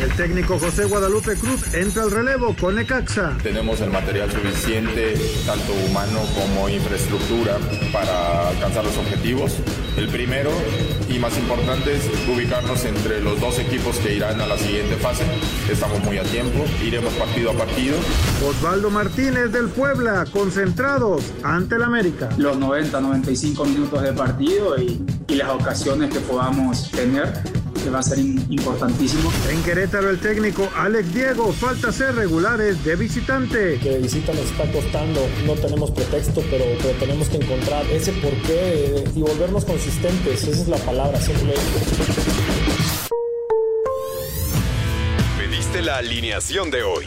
El técnico José Guadalupe Cruz entra al relevo con Necaxa. Tenemos el material suficiente, tanto humano como infraestructura, para alcanzar los objetivos. El primero y más importante es ubicarnos entre los dos equipos que irán a la siguiente fase. Estamos muy a tiempo, iremos partido a partido. Osvaldo Martínez del Puebla, concentrados ante el América. Los 90, 95 minutos de partido y, y las ocasiones que podamos tener que va a ser importantísimo. En Querétaro el técnico Alex Diego falta ser regulares de visitante. Que de visita nos está costando, no tenemos pretexto, pero, pero tenemos que encontrar ese porqué y volvernos consistentes, esa es la palabra, siempre Pediste la alineación de hoy.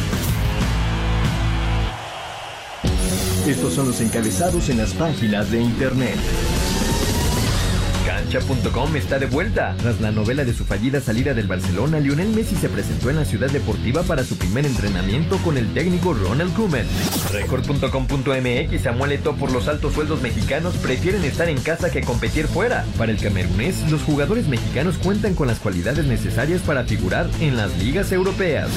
Estos son los encabezados en las páginas de internet. Cancha.com está de vuelta. Tras la novela de su fallida salida del Barcelona, Lionel Messi se presentó en la ciudad deportiva para su primer entrenamiento con el técnico Ronald Koeman. Record.com.mx Samuel por los altos sueldos mexicanos prefieren estar en casa que competir fuera. Para el camerunés, los jugadores mexicanos cuentan con las cualidades necesarias para figurar en las ligas europeas.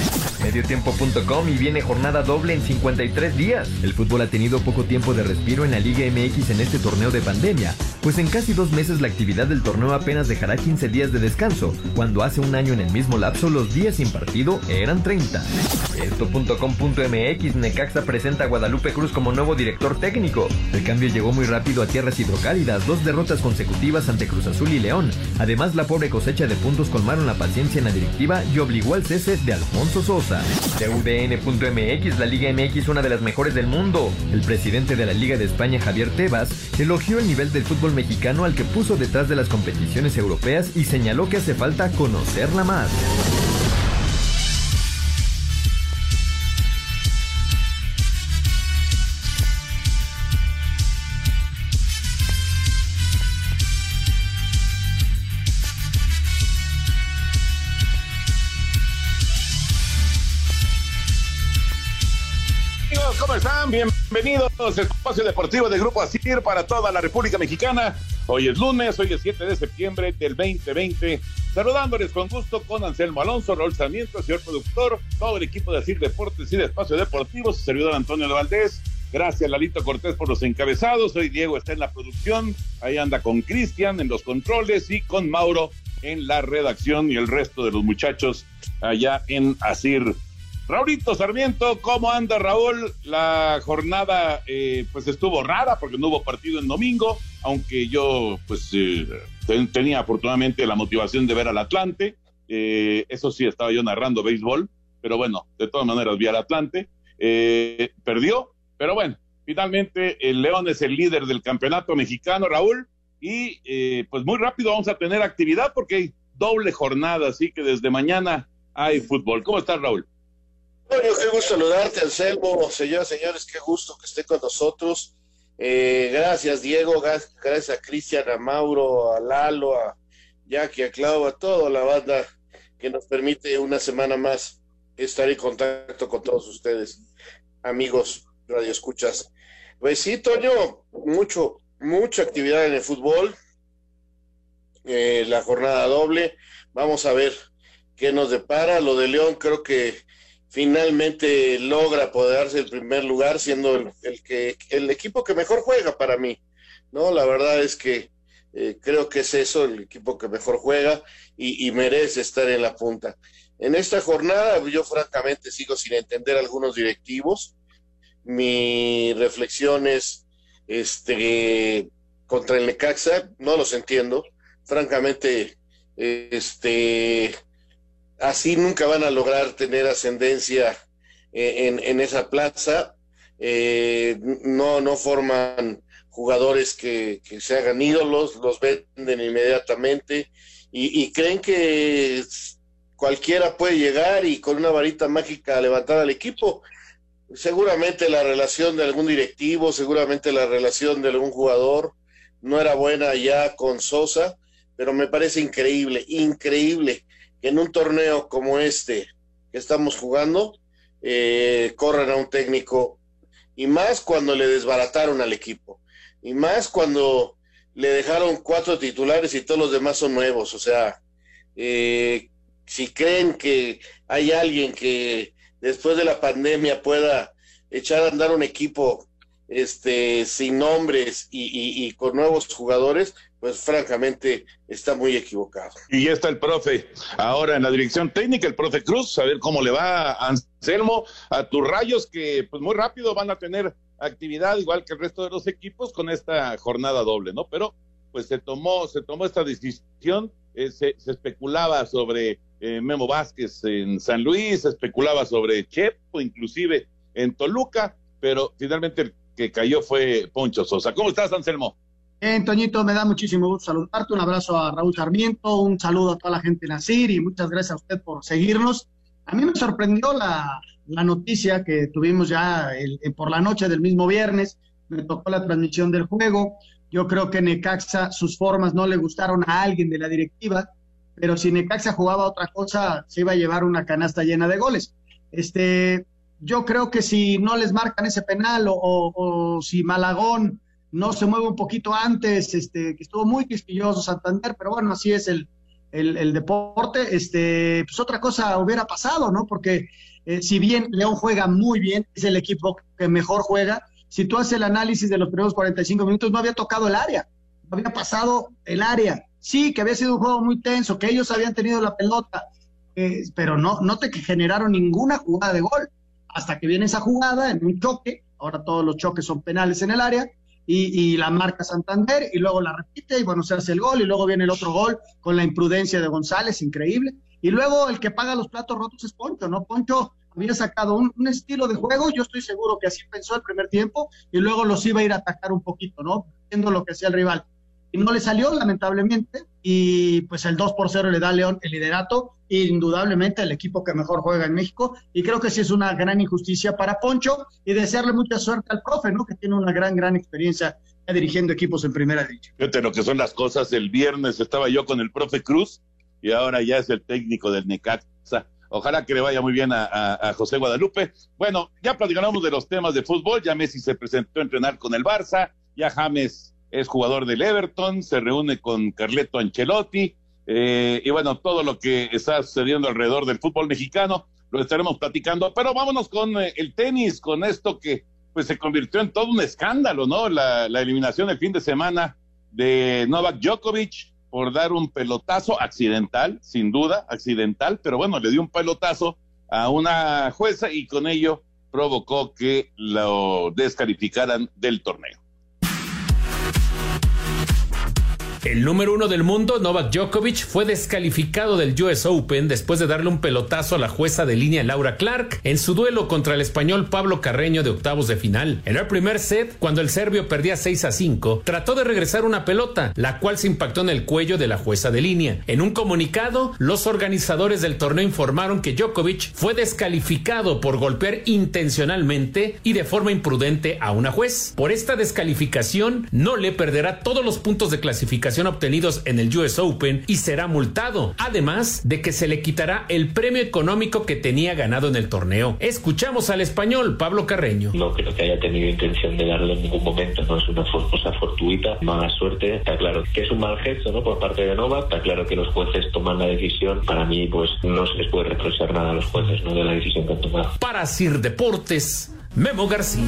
Mediotiempo.com y viene jornada doble en 53 días. El fútbol ha tenido poco tiempo de respiro en la Liga MX en este torneo de pandemia, pues en casi dos meses la actividad del torneo apenas dejará 15 días de descanso, cuando hace un año en el mismo lapso los días sin partido eran 30. Esto.com.mx Necaxa presenta a Guadalupe Cruz como nuevo director técnico. El cambio llegó muy rápido a tierras hidrocálidas, dos derrotas consecutivas ante Cruz Azul y León. Además, la pobre cosecha de puntos colmaron la paciencia en la directiva y obligó al cese de Alfonso Sosa. TUDN.mx, la Liga MX, una de las mejores del mundo. El presidente de la Liga de España, Javier Tebas, elogió el nivel del fútbol mexicano al que puso detrás de las competiciones europeas y señaló que hace falta conocerla más. Bienvenidos al espacio deportivo de Grupo Asir para toda la República Mexicana. Hoy es lunes, hoy es 7 de septiembre del 2020. Saludándoles con gusto con Anselmo Alonso, Raúl Sarmiento, señor productor, todo el equipo de Asir Deportes y de Espacio Deportivo, su servidor Antonio Valdés. Gracias, Lalito Cortés, por los encabezados. Hoy Diego está en la producción. Ahí anda con Cristian en los controles y con Mauro en la redacción y el resto de los muchachos allá en Asir. Raulito Sarmiento, ¿cómo anda Raúl? La jornada eh, pues estuvo rara porque no hubo partido en domingo, aunque yo pues eh, ten- tenía afortunadamente la motivación de ver al Atlante. Eh, eso sí, estaba yo narrando béisbol, pero bueno, de todas maneras vi al Atlante. Eh, perdió, pero bueno, finalmente el León es el líder del campeonato mexicano, Raúl, y eh, pues muy rápido vamos a tener actividad porque hay doble jornada, así que desde mañana hay fútbol. ¿Cómo estás, Raúl? Bueno, qué gusto saludarte, Anselmo. Señoras señores, qué gusto que esté con nosotros. Eh, gracias, Diego. gra- Gracias a Cristian, a Mauro, a Lalo, a Jackie, a Clau, a toda la banda que nos permite una semana más estar en contacto con todos ustedes, amigos radioescuchas. Pues sí, Toño, mucho, mucha actividad en el fútbol. Eh, la jornada doble. Vamos a ver qué nos depara. Lo de León creo que finalmente logra apoderarse del primer lugar, siendo el, el que el equipo que mejor juega para mí. No, la verdad es que Eh, creo que es eso, el equipo que mejor juega y, y, merece estar en la punta. En esta jornada, yo francamente sigo sin entender algunos directivos. Mi reflexión es, este, contra el Necaxa, no los entiendo. Francamente, este, así nunca van a lograr tener ascendencia en, en esa plaza. Eh, no, no forman jugadores que, que, se hagan ídolos, los venden inmediatamente y, y, creen que cualquiera puede llegar y con una varita mágica levantar al equipo. Seguramente la relación de algún directivo, seguramente la relación de algún jugador no era buena ya con Sosa, pero me parece increíble, increíble en un torneo como este que estamos jugando, eh, corran a un técnico y más cuando le desbarataron al equipo y más cuando le dejaron cuatro titulares y todos los demás son nuevos. O sea, eh, si creen que hay alguien que después de la pandemia pueda echar a andar un equipo este, sin nombres y, con nuevos jugadores, pues francamente está muy equivocado. Y ya está el profe ahora en la dirección técnica, el profe Cruz, a ver cómo le va a Anselmo, a tus rayos que pues muy rápido van a tener actividad igual que el resto de los equipos con esta jornada doble, ¿no? Pero pues se tomó, se tomó esta decisión, eh, se, se, especulaba sobre eh, Memo Vázquez en San Luis, se especulaba sobre Chepo, inclusive en Toluca, pero finalmente el que cayó fue Poncho Sosa. ¿Cómo estás, Anselmo? Bien, Toñito, me da muchísimo gusto saludarte. Un abrazo a Raúl Sarmiento, un saludo a toda la gente de Nacir y muchas gracias a usted por seguirnos. A mí me sorprendió la, la noticia que tuvimos ya el, por la noche del mismo viernes. Me tocó la transmisión del juego. Yo creo que Necaxa, sus formas no le gustaron a alguien de la directiva, pero si Necaxa jugaba otra cosa, se iba a llevar una canasta llena de goles. Este, yo creo que si no les marcan ese penal o si Malagón no se mueve un poquito antes, este, que estuvo muy quisquilloso Santander, pero bueno, así es el, el, el deporte, este, pues otra cosa hubiera pasado, ¿no? Porque eh, si bien León juega muy bien, es el equipo que mejor juega, si tú haces el análisis de los primeros 45 minutos, no había tocado el área, no había pasado el área. Sí, que había sido un juego muy tenso, que ellos habían tenido la pelota, eh, pero no, no te generaron ninguna jugada de gol. Hasta que viene esa jugada en un choque, ahora todos los choques son penales en el área, y, y, la marca Santander y luego la repite y bueno, se hace el gol y luego viene el otro gol con la imprudencia de González, increíble. Y luego el que paga los platos rotos es Poncho, ¿no? Poncho había sacado un, estilo de juego, yo estoy seguro que así pensó el primer tiempo y luego los iba a ir a atacar un poquito, ¿no? Viendo lo que hacía el rival. Y no le salió, lamentablemente, y pues el 2 por 0 le da a León el liderato, indudablemente el equipo que mejor juega en México, y creo que sí es una gran injusticia para Poncho, y desearle mucha suerte al profe, ¿no? Que tiene una gran, gran experiencia dirigiendo equipos en primera división. Fíjate lo que son las cosas, el viernes estaba yo con el profe Cruz, y ahora ya es el técnico del Necaxa. Ojalá que le vaya muy bien a, a, José Guadalupe. Bueno, ya platicamos de los temas de fútbol. Ya Messi se presentó a entrenar con el Barça. Ya James es jugador del Everton. Se reúne con Carleto Ancelotti. Eh, y bueno, todo lo que está sucediendo alrededor del fútbol mexicano lo estaremos platicando. Pero vámonos con eh, el tenis, con esto que pues se convirtió en todo un escándalo, ¿no? La, la eliminación el fin de semana de Novak Djokovic por dar un pelotazo accidental, sin duda, accidental, pero bueno, le dio un pelotazo a una jueza y con ello provocó que lo descalificaran del torneo. El número uno del mundo, Novak Djokovic, fue descalificado del US Open después de darle un pelotazo a la jueza de línea Laura Clark en su duelo contra el español Pablo Carreño de octavos de final. En el primer set, cuando el serbio perdía 6 a 5, trató de regresar una pelota, la cual se impactó en el cuello de la jueza de línea. En un comunicado, los organizadores del torneo informaron que Djokovic fue descalificado por golpear intencionalmente y de forma imprudente a una juez. Por esta descalificación, no le perderá todos los puntos de clasificación obtenidos en el US Open y será multado, además de que se le quitará el premio económico que tenía ganado en el torneo. Escuchamos al español Pablo Carreño. No creo que haya tenido intención de darle en ningún momento, no es una cosa fortuita, mala suerte, está claro que es un mal gesto ¿no? por parte de Nova, está claro que los jueces toman la decisión, para mí pues no se les puede reprochar nada a los jueces ¿no? de la decisión que han tomado. Para Sir Deportes, Memo García.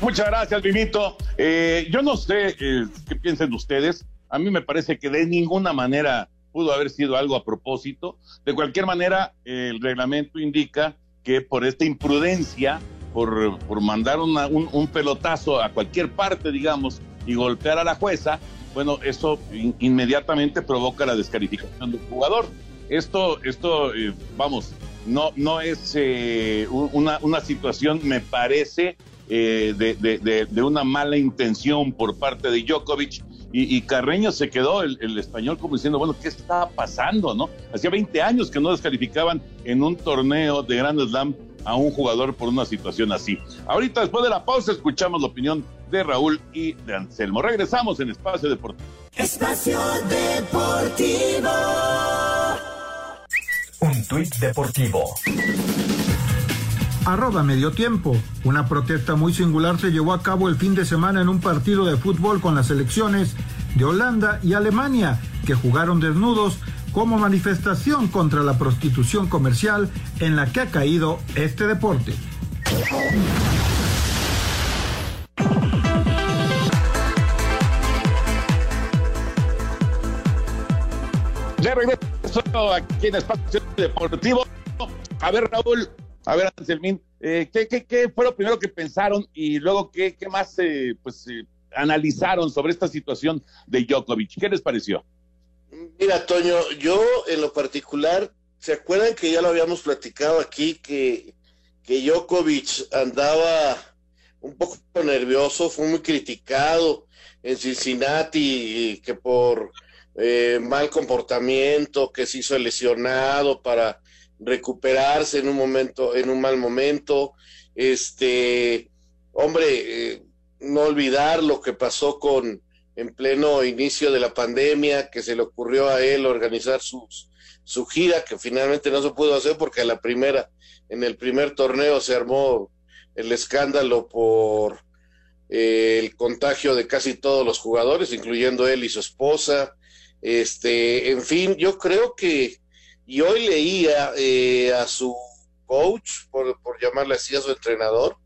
Muchas gracias, Vivito. Eh, yo no sé eh, qué piensen ustedes. A mí me parece que de ninguna manera pudo haber sido algo a propósito. De cualquier manera, el reglamento indica que por esta imprudencia, por, por mandar un, un, pelotazo a cualquier parte, digamos, y golpear a la jueza, bueno, eso inmediatamente provoca la descalificación del jugador. Esto, esto eh, vamos, no, no es eh, una, una, situación, me parece, eh, de, de, de, una mala intención por parte de Djokovic. Y, y Carreño se quedó, el, el, español, como diciendo, bueno, ¿qué está pasando? no Hacía 20 años que no descalificaban en un torneo de Grand Slam a un jugador por una situación así. Ahorita, después de la pausa, escuchamos la opinión de Raúl y de Anselmo. Regresamos en Espacio Deportivo. Espacio Deportivo. Un tuit deportivo. Arroba medio tiempo. Una protesta muy singular se llevó a cabo el fin de semana en un partido de fútbol con las selecciones de Holanda y Alemania, que jugaron desnudos como manifestación contra la prostitución comercial en la que ha caído este deporte. De regreso aquí en Espacio Deportivo. A ver, Raúl, a ver, Anselmín, eh, ¿qué, qué, qué, fue lo primero que pensaron y luego qué, qué más eh, pues, eh, analizaron sobre esta situación de Djokovic? ¿Qué les pareció? Mira, Toño, yo en lo particular, ¿se acuerdan que ya lo habíamos platicado aquí que, que Djokovic andaba un poco nervioso, fue muy criticado en Cincinnati, que por eh, mal comportamiento, que se hizo lesionado para recuperarse en un momento, en un mal momento. Este, hombre, eh, no olvidar lo que pasó con en pleno inicio de la pandemia, que se le ocurrió a él organizar sus, su gira, que finalmente no se pudo hacer porque la primera, en el primer torneo se armó el escándalo por eh, el contagio de casi todos los jugadores, incluyendo él y su esposa. Este, en fin, yo creo que, y hoy leía eh, a su coach, por, por llamarle así a su entrenador,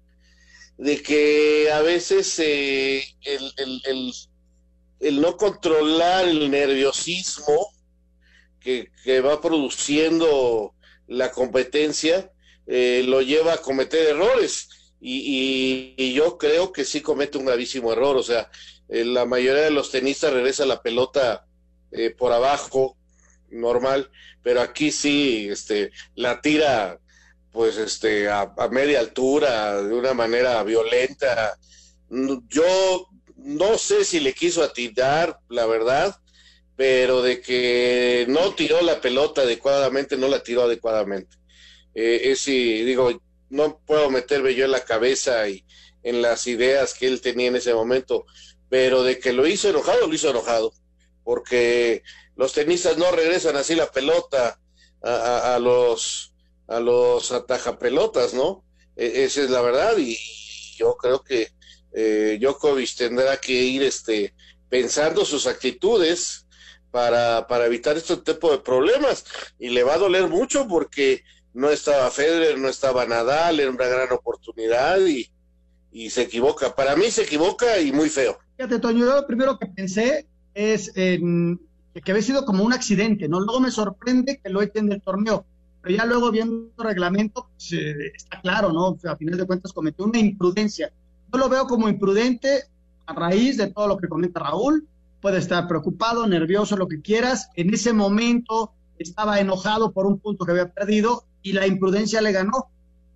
de que a veces eh, el, el, el, no controlar el nerviosismo que, que va produciendo la competencia eh, lo lleva a cometer errores. Y, y, yo creo que sí comete un gravísimo error. O sea, eh, la mayoría de los tenistas regresa la pelota por abajo, normal, pero aquí sí este, la tira pues este a, media altura de una manera violenta. Yo no sé si le quiso atirar la verdad pero de que no tiró la pelota adecuadamente no la tiró adecuadamente. Eh, es digo no puedo meterme yo en la cabeza y en las ideas que él tenía en ese momento pero de que lo hizo enojado lo hizo enojado porque los tenistas no regresan así la pelota a, a los a los atajapelotas, ¿no? E, esa es la verdad y yo creo que eh, Djokovic tendrá que ir este, pensando sus actitudes para, para evitar este tipo de problemas y le va a doler mucho porque no estaba Federer, no estaba Nadal, era una gran oportunidad y, y se equivoca. Para mí se equivoca y muy feo. Fíjate, Toño, yo lo primero que pensé es que había sido como un accidente, ¿no? Luego me sorprende que lo echen del torneo pero ya luego viendo el reglamento, pues, eh, está claro, ¿no? a final de cuentas cometió una imprudencia. Yo lo veo como imprudente a raíz de todo lo que comenta Raúl. Puede estar preocupado, nervioso, lo que quieras. En ese momento estaba enojado por un punto que había perdido y la imprudencia le ganó.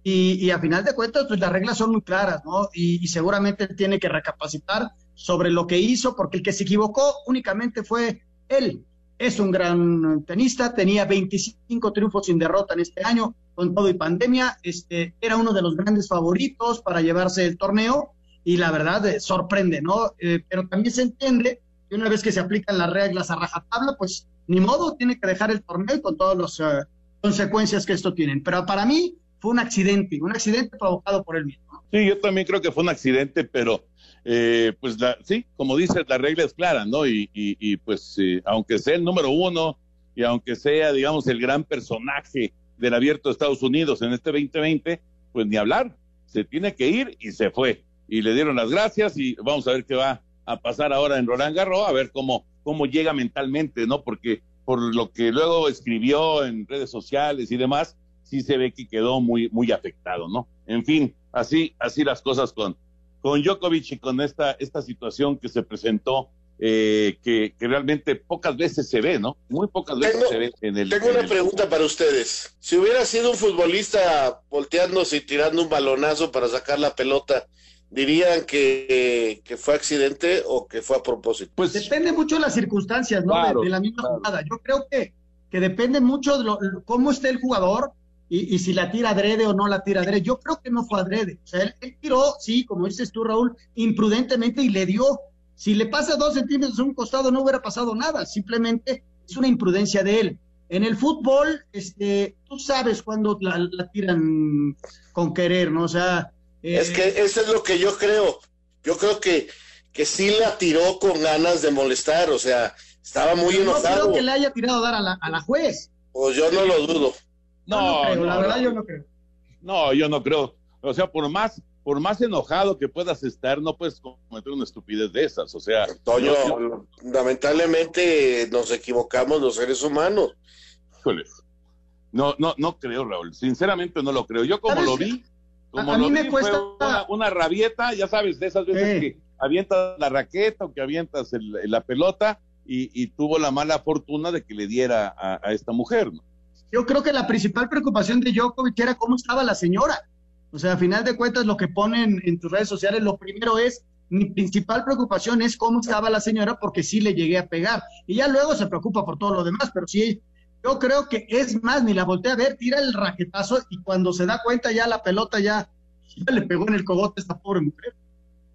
Y, a final de cuentas, pues las reglas son muy claras, ¿no? Y, y seguramente tiene que recapacitar sobre lo que hizo, porque el que se equivocó únicamente fue él es un gran tenista, tenía 25 triunfos sin derrota en este año, con todo y pandemia, este, era uno de los grandes favoritos para llevarse el torneo y la verdad eh, sorprende, ¿no? Eh, pero también se entiende que una vez que se aplican las reglas a rajatabla, pues ni modo, tiene que dejar el torneo con todas las eh, consecuencias que esto tienen. Pero para mí fue un accidente, un accidente provocado por él mismo. Sí, yo también creo que fue un accidente, pero eh, pues la, sí, como dices, la regla es clara, ¿no? Y, y, pues eh, aunque sea el número uno y aunque sea, digamos, el gran personaje del abierto de Estados Unidos en este 2020, pues ni hablar, se tiene que ir y se fue. y le dieron las gracias y vamos a ver qué va a pasar ahora en Roland Garros, a ver cómo, cómo llega mentalmente, ¿no? Porque por lo que luego escribió en redes sociales y demás, sí se ve que quedó muy, muy afectado, ¿no? En fin, así, así las cosas con, con Djokovic y con esta, esta situación que se presentó, eh, que, que, realmente pocas veces se ve, ¿no? Muy pocas veces tengo, se ve en el. Tengo en una el... pregunta para ustedes. Si hubiera sido un futbolista volteándose y tirando un balonazo para sacar la pelota, ¿dirían que, que fue accidente o que fue a propósito? Pues depende mucho de las circunstancias, ¿no? Claro, de, de, la misma claro. jugada. Yo creo que, que depende mucho de lo, cómo esté el jugador y, y, si la tira adrede o no la tira adrede. Yo creo que no fue adrede. O sea, él, él, tiró, sí, como dices tú, Raúl, imprudentemente y le dio. Si le pasa dos centímetros a un costado, no hubiera pasado nada. Simplemente es una imprudencia de él. En el fútbol, este, tú sabes cuando la, la tiran con querer, ¿no? O sea. Eh, es que eso es lo que yo creo. Yo creo que, que sí la tiró con ganas de molestar. O sea, estaba muy no enojado. No creo que le haya tirado a dar a la, a la juez. Pues yo no lo dudo. No, no, creo, no, la verdad yo no creo. No, yo no creo. O sea, por más, por más enojado que puedas estar, no puedes cometer una estupidez de esas. O sea, Toño, yo, lamentablemente nos equivocamos los seres humanos. Híjole. No, no, no creo, Raúl. Sinceramente no lo creo. Yo como lo vi, como a, a lo mí vi, me cuesta una, una, rabieta, ya sabes, de esas veces que avientas la raqueta o que avientas el, la pelota y, y, tuvo la mala fortuna de que le diera a, a esta mujer, ¿no? Yo creo que la principal preocupación de Djokovic era cómo estaba la señora. O sea, a final de cuentas, lo que ponen en tus redes sociales, lo primero es, mi principal preocupación es cómo estaba la señora, porque sí le llegué a pegar. Y ya luego se preocupa por todo lo demás, pero sí, yo creo que es más, ni la volteé a ver, tira el raquetazo y cuando se da cuenta ya la pelota ya, ya le pegó en el cogote a esta pobre mujer.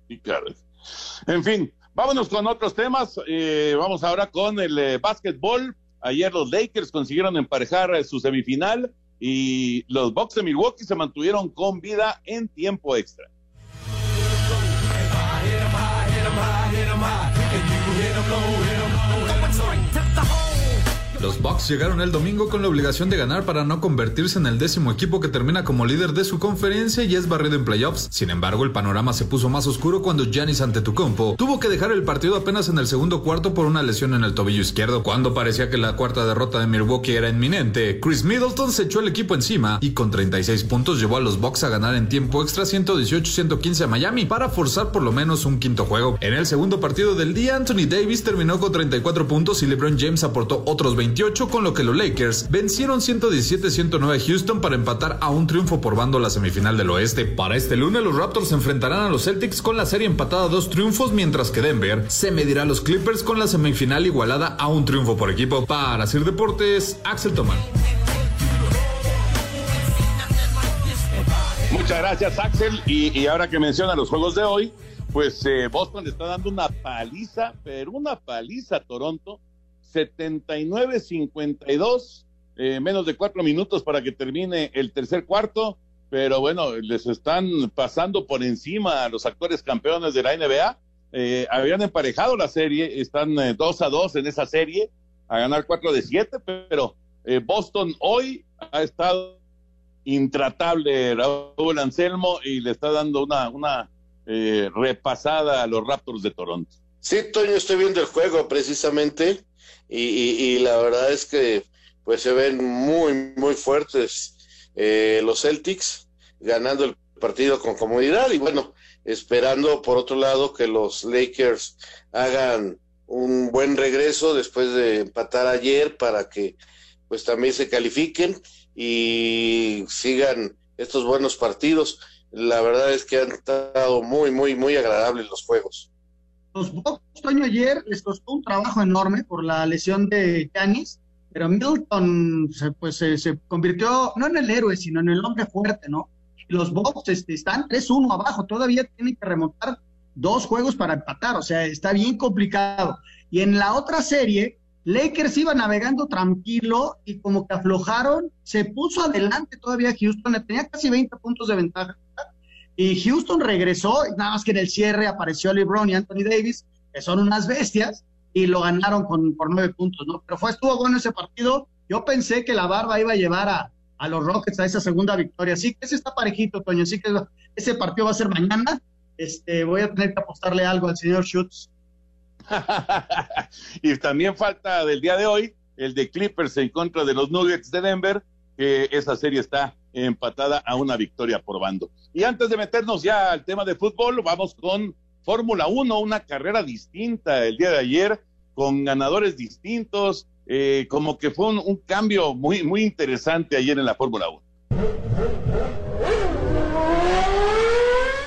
Sí, claro. En fin, vámonos con otros temas. Eh, vamos ahora con el eh, básquetbol. Ayer los Lakers consiguieron emparejar eh, su semifinal y los Bucks de Milwaukee se mantuvieron con vida en tiempo extra. Los Bucks llegaron el domingo con la obligación de ganar para no convertirse en el décimo equipo que termina como líder de su conferencia y es barrido en playoffs. Sin embargo, el panorama se puso más oscuro cuando Giannis Antetokounmpo tuvo que dejar el partido apenas en el segundo cuarto por una lesión en el tobillo izquierdo. Cuando parecía que la cuarta derrota de Milwaukee era inminente, Chris Middleton se echó el equipo encima y con 36 puntos llevó a los Bucks a ganar en tiempo extra 118-115 a Miami para forzar por lo menos un quinto juego. En el segundo partido del día, Anthony Davis terminó con 34 puntos y LeBron James aportó otros 20 con lo que los Lakers vencieron 117-109 a Houston para empatar a un triunfo por bando la semifinal del oeste. Para este lunes los Raptors se enfrentarán a los Celtics con la serie empatada a dos triunfos, mientras que Denver se medirá a los Clippers con la semifinal igualada a un triunfo por equipo. Para Sir Deportes, Axel Tomán. Muchas gracias Axel y, y ahora que menciona los juegos de hoy, pues eh, Boston le está dando una paliza, pero una paliza a Toronto 79-52, eh, menos de cuatro minutos para que termine el tercer cuarto, pero bueno, les están pasando por encima a los actuales campeones de la NBA. Eh, habían emparejado la serie, están eh, 2 a 2 en esa serie, a ganar 4 de 7, pero eh, Boston hoy ha estado intratable Raúl Anselmo y le está dando una, una repasada a los Raptors de Toronto. Sí, Toño, estoy viendo el juego precisamente y, y, la verdad es que pues se ven muy, muy fuertes eh, los Celtics ganando el partido con comodidad y bueno, esperando por otro lado que los Lakers hagan un buen regreso después de empatar ayer para que pues también se califiquen y sigan estos buenos partidos. La verdad es que han estado muy, muy, muy agradables los juegos los Bucks, Toño, ayer les costó un trabajo enorme por la lesión de Giannis, pero Middleton se, pues, se, convirtió no en el héroe, sino en el hombre fuerte, ¿no? Los Bucks este, están 3-1 abajo, todavía tienen que remontar dos juegos para empatar, o sea, está bien complicado. Y en la otra serie, Lakers iba navegando tranquilo y como que aflojaron, se puso adelante todavía Houston, tenía casi 20 puntos de ventaja y Houston regresó, nada más que en el cierre apareció LeBron y Anthony Davis, que son unas bestias, y lo ganaron con, por nueve puntos, ¿no? Pero fue, estuvo bueno ese partido. Yo pensé que la barba iba a llevar a, a los Rockets a esa segunda victoria. Sí que ese está parejito, Toño. Sí que ese partido va a ser mañana este, voy a tener que apostarle algo al señor Schutz. y también falta del día de hoy el de Clippers en contra de los Nuggets de Denver, que esa serie está empatada a una victoria por bando. Y antes de meternos ya al tema de fútbol, vamos con Fórmula 1, una carrera distinta el día de ayer, con ganadores distintos, eh, como que fue un, cambio muy, muy interesante ayer en la Fórmula 1.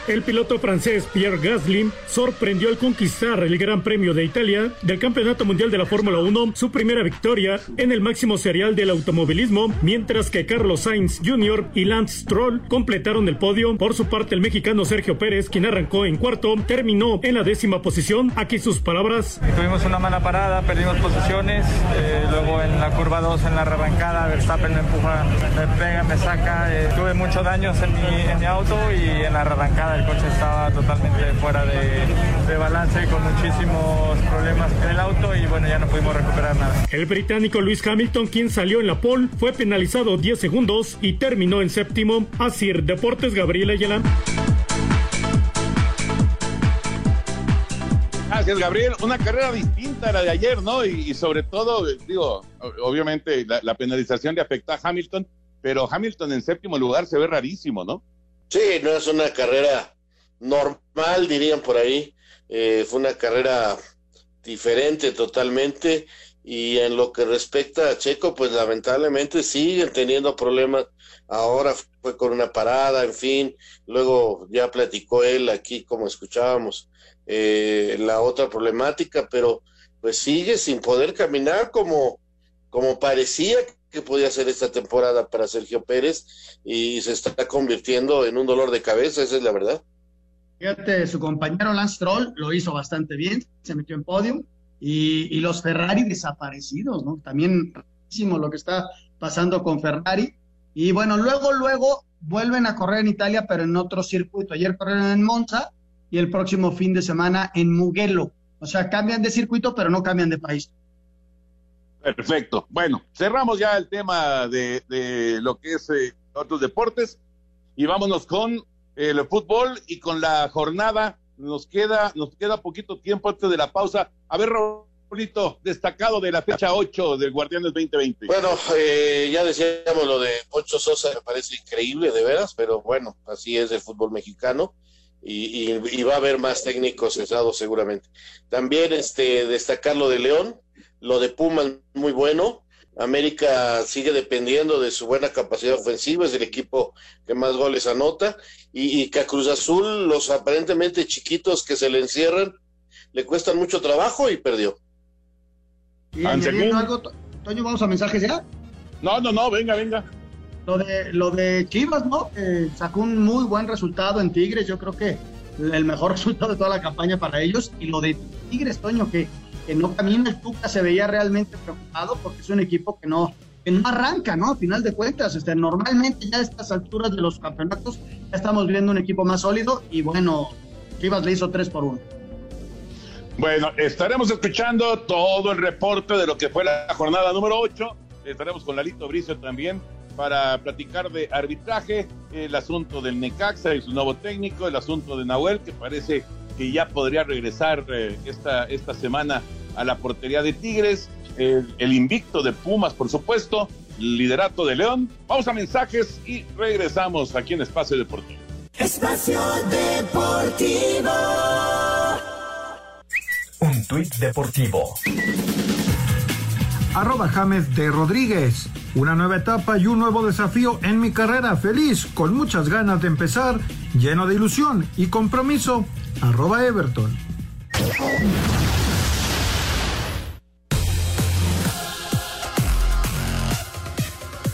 El piloto francés Pierre Gasly sorprendió al conquistar el Gran Premio de Italia del Campeonato Mundial de la Fórmula 1, su primera victoria en el máximo serial del automovilismo, mientras que Carlos Sainz Jr. y Lance Stroll completaron el podio. Por su parte, el mexicano Sergio Pérez, quien arrancó en cuarto, terminó en la décima posición. Aquí sus palabras. Tuvimos una mala parada, perdimos posiciones, eh, luego en la curva 2, en la rebancada, Verstappen me empuja, me pega, me saca, eh, tuve muchos daños en mi, en mi auto y en la rebancada el coche estaba totalmente fuera de, de, balance con muchísimos problemas en el auto y bueno, ya no pudimos recuperar nada. El británico Luis Hamilton, quien salió en la pole, fue penalizado 10 segundos y terminó en séptimo. Así, Deportes Gabriel Ayala. Gracias, Gabriel. Una carrera distinta a la de ayer, ¿no? Y, y sobre todo, digo, obviamente la, la penalización le afecta a Hamilton, pero Hamilton en séptimo lugar se ve rarísimo, ¿no? Sí, no es una carrera normal, dirían por ahí. Eh, fue una carrera diferente totalmente. Y en lo que respecta a Checo, pues lamentablemente siguen teniendo problemas. Ahora fue con una parada, en fin. Luego ya platicó él aquí, como escuchábamos, eh, la otra problemática, pero pues sigue sin poder caminar como, como parecía que podía ser esta temporada para Sergio Pérez y se está convirtiendo en un dolor de cabeza, esa es la verdad. Fíjate, su compañero Lance Troll lo hizo bastante bien, se metió en podio y, y los Ferrari desaparecidos, ¿no? También rarísimo lo que está pasando con Ferrari. Y bueno, luego, luego vuelven a correr en Italia, pero en otro circuito. Ayer corrieron en Monza y el próximo fin de semana en Mugello. O sea, cambian de circuito, pero no cambian de país. Perfecto. Bueno, cerramos ya el tema de, lo que es eh, otros deportes y vámonos con el fútbol y con la jornada. Nos queda, nos queda poquito tiempo antes de la pausa. A ver, Raulito, destacado de la fecha 8 del Guardianes 2020. Bueno, eh, ya decíamos lo de Ocho Sosa, me parece increíble, de veras, pero bueno, así es el fútbol mexicano. Y va a haber más técnicos cesados seguramente. También este, destacar lo de León, lo de Pumas muy bueno. América sigue dependiendo de su buena capacidad ofensiva, es el equipo que más goles anota, y, y que a Cruz Azul, los aparentemente chiquitos que se le encierran, le cuestan mucho trabajo y perdió. Y añadiendo algo, Toño, vamos a mensajes ya. No, no, no, venga, venga. Lo de, lo de Chivas, ¿no? Eh, sacó un muy buen resultado en Tigres, yo creo que el mejor resultado de toda la campaña para ellos, y lo de Tigres, Toño, que que no camina el Tuca se veía realmente preocupado porque es un equipo que no, que no arranca, ¿no? A final de cuentas, este, normalmente ya a estas alturas de los campeonatos ya estamos viendo un equipo más sólido y bueno, Chivas le hizo 3 por 1. Bueno, estaremos escuchando todo el reporte de lo que fue la jornada número 8. Estaremos con Lalito Bricio también para platicar de arbitraje, el asunto del Necaxa y su nuevo técnico, el asunto de Nahuel, que parece que ya podría regresar eh, esta, esta semana a la portería de Tigres, el, el, invicto de Pumas, por supuesto, liderato de León. Vamos a mensajes y regresamos aquí en Espacio Deportivo. Espacio Deportivo. Un tuit deportivo. Arroba James de Rodríguez. Una nueva etapa y un nuevo desafío en mi carrera. Feliz, con muchas ganas de empezar, lleno de ilusión y compromiso. Arroba Everton.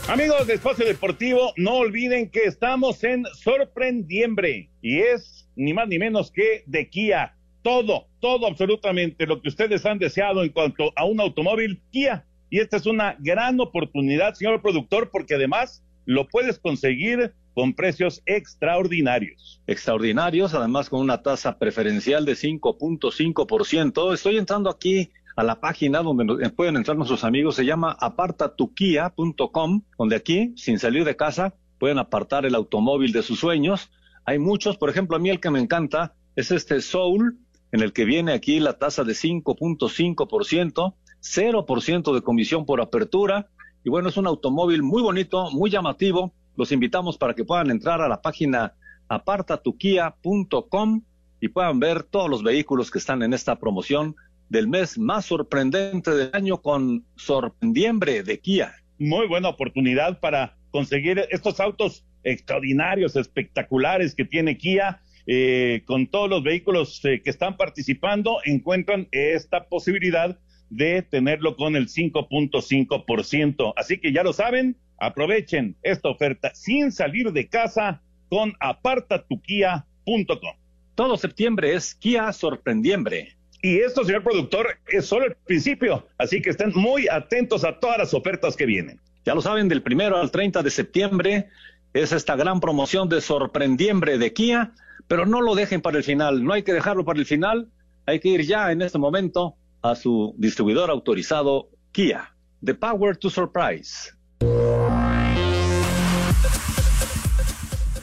Amigos de Espacio Deportivo, no olviden que estamos en Sorprendiembre y es ni más ni menos que de Kia. Todo, todo absolutamente lo que ustedes han deseado en cuanto a un automóvil Kia. Y esta es una gran oportunidad, señor productor, porque además lo puedes conseguir con precios extraordinarios. Extraordinarios, además con una tasa preferencial de 5.5%. Estoy entrando aquí a la página donde pueden entrar nuestros amigos, se llama apartatukia.com, donde aquí, sin salir de casa, pueden apartar el automóvil de sus sueños. Hay muchos, por ejemplo, a mí el que me encanta es este Soul, en el que viene aquí la tasa de 5.5%, 0% de comisión por apertura. Y bueno, es un automóvil muy bonito, muy llamativo. Los invitamos para que puedan entrar a la página apartatukia.com y puedan ver todos los vehículos que están en esta promoción del mes más sorprendente del año con Sorprendiembre de Kia. Muy buena oportunidad para conseguir estos autos extraordinarios, espectaculares que tiene Kia. Eh, con todos los vehículos eh, que están participando, encuentran esta posibilidad de tenerlo con el 5.5%. Así que ya lo saben, aprovechen esta oferta sin salir de casa con apartatukia.com. Todo septiembre es Kia Sorprendiembre. Y esto, señor productor, es solo el principio, así que estén muy atentos a todas las ofertas que vienen. Ya lo saben, del primero al 30 de septiembre es esta gran promoción de Sorprendiembre de Kia, pero no lo dejen para el final, no hay que dejarlo para el final, hay que ir ya en este momento a su distribuidor autorizado Kia. The Power to Surprise.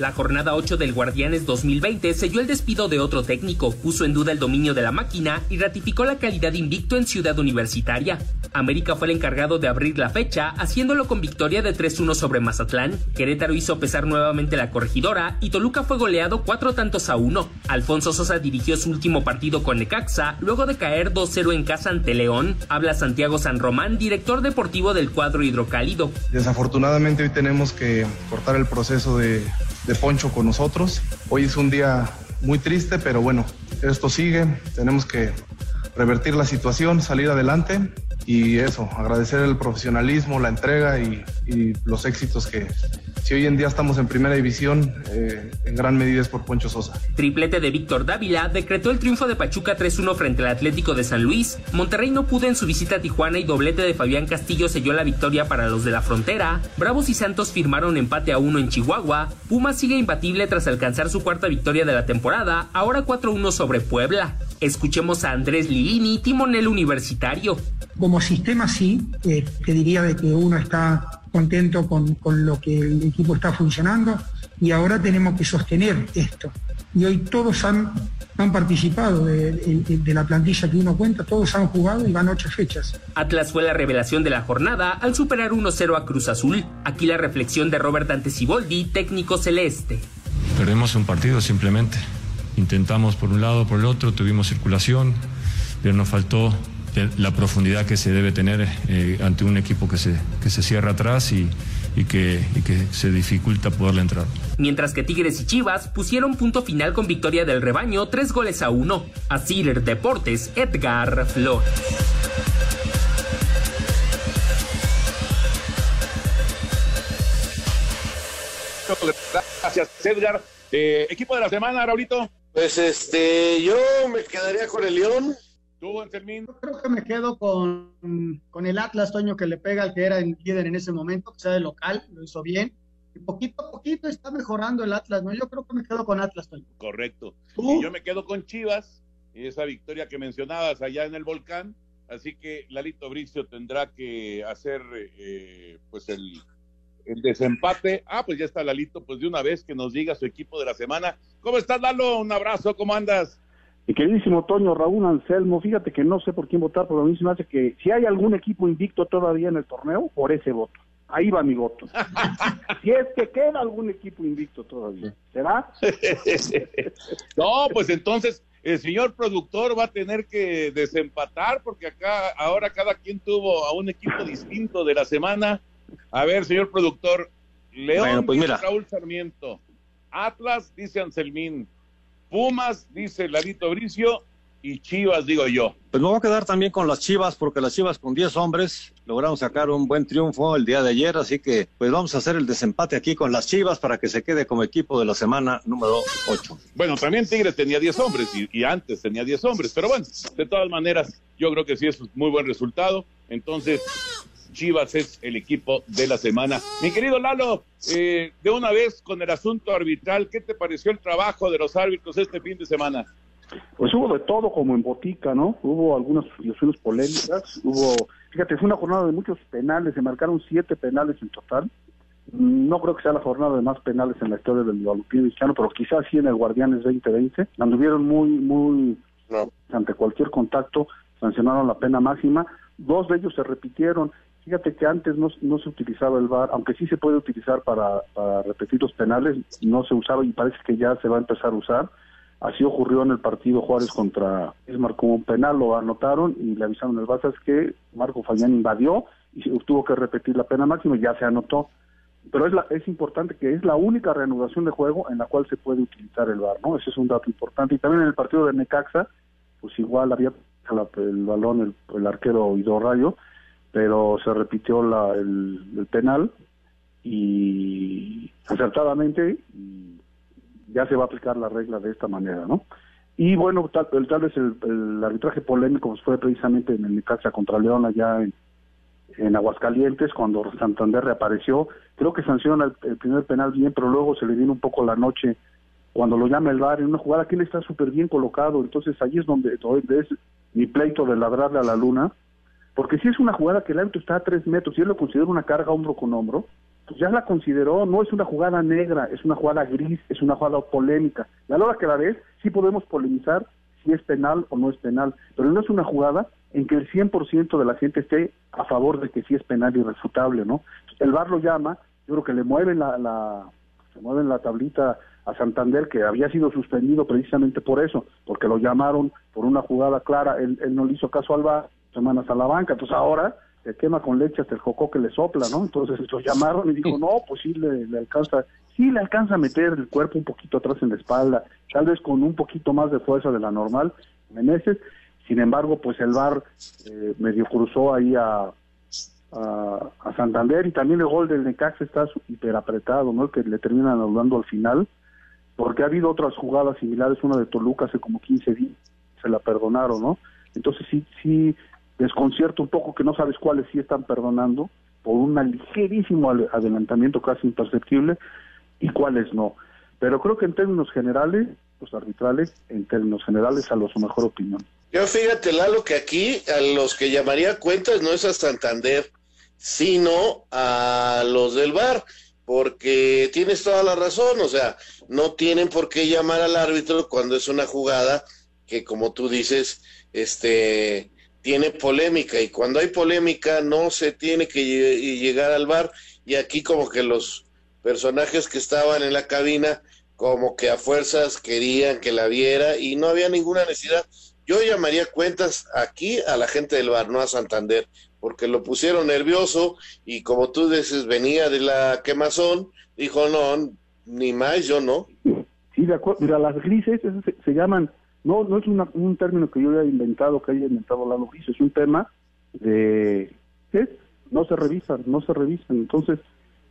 La jornada 8 del Guardianes 2020 selló el despido de otro técnico, puso en duda el dominio de la máquina y ratificó la calidad invicto en Ciudad Universitaria. América fue el encargado de abrir la fecha, haciéndolo con victoria de 3-1 sobre Mazatlán. Querétaro hizo pesar nuevamente la corregidora y Toluca fue goleado cuatro tantos a uno. Alfonso Sosa dirigió su último partido con Necaxa, luego de caer 2-0 en casa ante León. Habla Santiago San Román, director deportivo del cuadro hidrocálido. Desafortunadamente hoy tenemos que cortar el proceso de de Poncho con nosotros. Hoy es un día muy triste, pero bueno, esto sigue, tenemos que revertir la situación, salir adelante y eso, agradecer el profesionalismo, la entrega y, los éxitos que si hoy en día estamos en primera división, eh, en gran medida es por Poncho Sosa. Triplete de Víctor Dávila decretó el triunfo de Pachuca 3-1 frente al Atlético de San Luis. Monterrey no pudo en su visita a Tijuana y doblete de Fabián Castillo selló la victoria para los de la frontera. Bravos y Santos firmaron empate a uno en Chihuahua. Puma sigue imbatible tras alcanzar su cuarta victoria de la temporada, ahora 4-1 sobre Puebla. Escuchemos a Andrés Lilini, timonel universitario. Como sistema sí, eh, te diría de que uno está contento con, lo que el equipo está funcionando y ahora tenemos que sostener esto. Y hoy todos han, han participado de, la plantilla que uno cuenta, todos han jugado y van ocho fechas. Atlas fue la revelación de la jornada al superar 1-0 a Cruz Azul. Aquí la reflexión de Robert Antesiboldi, técnico celeste. Perdemos un partido simplemente Intentamos por un lado, por el otro, tuvimos circulación, pero nos faltó la profundidad que se debe tener eh, ante un equipo que se, que se cierra atrás y, que, que, se dificulta poderle entrar. Mientras que Tigres y Chivas pusieron punto final con victoria del rebaño, tres goles a uno. A Cider Deportes, Edgar Flores. Gracias, Edgar. Eh, equipo de la semana, Raulito. Pues este, yo me quedaría con el León. ¿Tú, Anselmín? creo que me quedo con, con el Atlas, Toño, que le pega al que era el líder en ese momento, que sea de local, lo hizo bien. Y poquito a poquito está mejorando el Atlas, ¿no? Yo creo que me quedo con Atlas, Toño. Correcto. Y yo me quedo con Chivas, y esa victoria que mencionabas allá en el volcán. Así que Lalito Bricio tendrá que hacer eh, pues el, el desempate. Ah, pues ya está Lalito, pues de una vez que nos diga su equipo de la semana. ¿Cómo estás, Lalo? Un abrazo, ¿cómo andas? Mi queridísimo Toño, Raúl Anselmo, fíjate que no sé por quién votar, pero a mí se me hace que si hay algún equipo invicto todavía en el torneo, por ese voto. Ahí va mi voto. si es que queda algún equipo invicto todavía, ¿será? no, pues entonces el señor productor va a tener que desempatar porque acá ahora cada quien tuvo a un equipo distinto de la semana a ver, señor productor, León pues dice Raúl Sarmiento, Atlas dice Anselmín, Pumas dice Lalito Bricio y Chivas digo yo. Pues me voy a quedar también con las Chivas porque las Chivas con 10 hombres lograron sacar un buen triunfo el día de ayer, así que pues vamos a hacer el desempate aquí con las Chivas para que se quede como equipo de la semana número 8. Bueno, también Tigres tenía 10 hombres y, y antes tenía 10 hombres, pero bueno, de todas maneras yo creo que sí es un muy buen resultado. Entonces, Chivas es el equipo de la semana. Mi querido Lalo, eh, de una vez con el asunto arbitral, ¿qué te pareció el trabajo de los árbitros este fin de semana? Pues hubo de todo como en botica, ¿no? Hubo algunas situaciones polémicas, hubo, fíjate, fue una jornada de muchos penales, se marcaron siete penales en total, No creo que sea la jornada de más penales en la historia del balompié mexicano, pero quizás sí en el Guardianes 2020. Anduvieron muy, muy ante cualquier contacto, sancionaron la pena máxima. Dos de ellos se repitieron. Fíjate que antes no, no se utilizaba el VAR, aunque sí se puede utilizar para, para repetir los penales, no se usaba y parece que ya se va a empezar a usar. Así ocurrió en el partido Juárez contra Esmar como un penal, lo anotaron y le avisaron el Barça que Marco Fabián invadió y tuvo que repetir la pena máxima y ya se anotó. Pero es, la, es importante que es la única reanudación de juego en la cual se puede utilizar el VAR, ¿no? Ese es un dato importante. Y también en el partido de Necaxa, pues igual había el balón el, el arquero Ido Rayo, pero se repitió la, el, penal y acertadamente ya se va a aplicar la regla de esta manera, ¿no? Y bueno, tal, tal vez el, el arbitraje polémico pues, fue precisamente en el Necaxa contra León allá en, en Aguascalientes, cuando Santander reapareció. Creo que sanciona el, primer penal bien, pero luego se le viene un poco la noche cuando lo llama el VAR en una jugada que él está súper bien colocado. Entonces ahí es donde, donde es mi pleito de ladrarle a la luna, porque si es una jugada que el árbitro está a tres metros y él lo considera una carga hombro con hombro, pues ya la consideró, no es una jugada negra, es una jugada gris, es una jugada polémica. Y a la hora que la ves, sí podemos polemizar si es penal o no es penal, pero no es una jugada en que el 100% de la gente esté a favor de que sí es penal irrefutable, ¿no? El VAR lo llama, yo creo que le mueven la, la, se mueven la tablita a Santander, que había sido suspendido precisamente por eso, porque lo llamaron por una jugada clara, él, él no le hizo caso al VAR, semanas a la banca, entonces ahora se quema con leche hasta el jocó que le sopla, ¿no? Entonces lo llamaron y dijo, no, pues sí le, le, alcanza, sí le alcanza a meter el cuerpo un poquito atrás en la espalda, tal vez con un poquito más de fuerza de la normal, Meneses, sin embargo, pues el VAR eh, medio cruzó ahí a, a, a, Santander y también el gol del Necaxa está hiper apretado, ¿no? El que le terminan anulando al final, porque ha habido otras jugadas similares, una de Toluca hace como 15 días, se la perdonaron, ¿no? Entonces sí, sí, desconcierto un poco que no sabes cuáles sí están perdonando por un ligerísimo adelantamiento casi imperceptible y cuáles no. Pero creo que en términos generales, los arbitrales, en términos generales, a lo su mejor opinión. Yo fíjate, Lalo, que aquí a los que llamaría cuentas no es a Santander, sino a los del bar, porque tienes toda la razón, o sea, no tienen por qué llamar al árbitro cuando es una jugada que, como tú dices, este tiene polémica y cuando hay polémica no se tiene que llegar al bar y aquí como que los personajes que estaban en la cabina como que a fuerzas querían que la viera y no había ninguna necesidad. Yo llamaría cuentas aquí a la gente del bar, no a Santander, porque lo pusieron nervioso y como tú dices, venía de la quemazón, dijo, no, ni más, yo no. Sí, de acuerdo, mira, las grises se, se llaman no, no es una, un término que yo haya inventado, que haya inventado Lalo Gris, es un tema de... ¿qué? No se revisan, no se revisan. Entonces,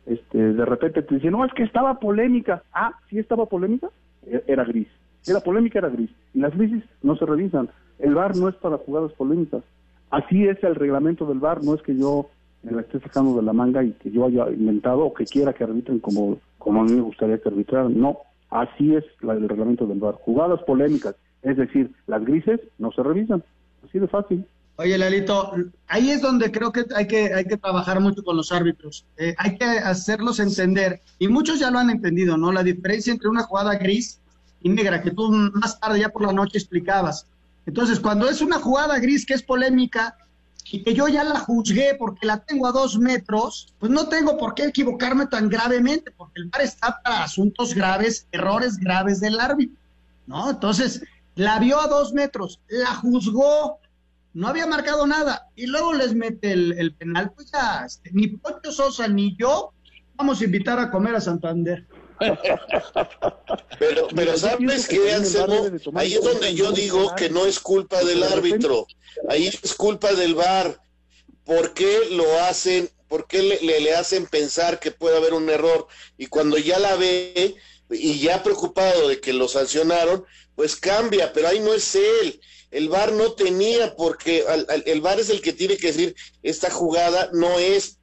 este, de repente te dicen, no, es que estaba polémica. Ah, sí estaba polémica, e, era gris. Era polémica, era gris. Y las crisis no se revisan. El VAR no es para jugadas polémicas. Así es el reglamento del VAR, no es que yo me la esté sacando de la manga y que yo haya inventado o que quiera que arbitren como, como a mí me gustaría que arbitraran. No, así es la, el reglamento del VAR. Jugadas polémicas es decir, las grises no se revisan. Así de fácil. Oye, Lalito, ahí es donde creo que hay que, hay que trabajar mucho con los árbitros. Eh, hay que hacerlos entender, y muchos ya lo han entendido, ¿no? La diferencia entre una jugada gris y negra, que tú más tarde ya por la noche explicabas. Entonces, cuando es una jugada gris que es polémica y que yo ya la juzgué porque la tengo a dos metros, pues no tengo por qué equivocarme tan gravemente, porque el VAR está para asuntos graves, errores graves del árbitro, ¿no? Entonces, la vio a dos metros, la juzgó, no había marcado nada, y luego les mete el, el penal, pues ya, este, ni Poncho Sosa ni yo vamos a invitar a comer a Santander. pero, pero sabes que Anselmo, ahí es donde yo digo que no es culpa del árbitro, ahí es culpa del VAR. ¿Por qué lo hacen? ¿Por qué le, le, le hacen pensar que puede haber un error? Y cuando ya la ve y ya preocupado de que lo sancionaron, pues cambia, pero ahí no es él. El VAR no tenía porque al, el VAR es el que tiene que decir esta jugada no es